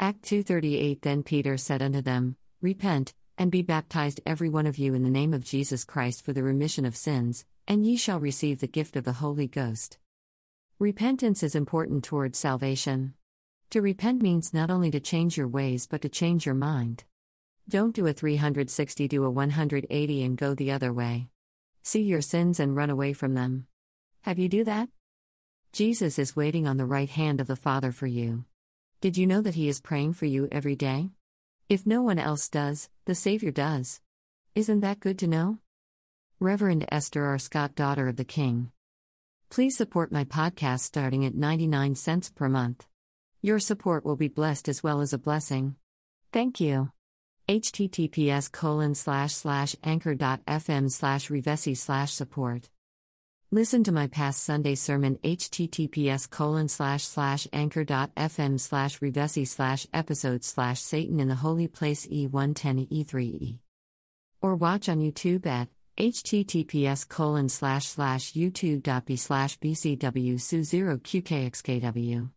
Act 238 Then Peter said unto them, Repent, and be baptized every one of you in the name of Jesus Christ for the remission of sins, and ye shall receive the gift of the Holy Ghost. Repentance is important towards salvation. To repent means not only to change your ways but to change your mind. Don't do a 360, do a 180 and go the other way. See your sins and run away from them. Have you do that? Jesus is waiting on the right hand of the Father for you. Did you know that He is praying for you every day? If no one else does, the Savior does. Isn't that good to know? Reverend Esther R. Scott, daughter of the King. Please support my podcast starting at 99 cents per month. Your support will be blessed as well as a blessing. Thank you. https colon slash slash anchor.fm slash revesi slash support. Listen to my past Sunday sermon https colon slash slash anchor.fm slash revesi slash episode slash Satan in the Holy Place E110 E3E. Or watch on YouTube at https colon slash slash youtube.b slash bcw su 0 qkxkw.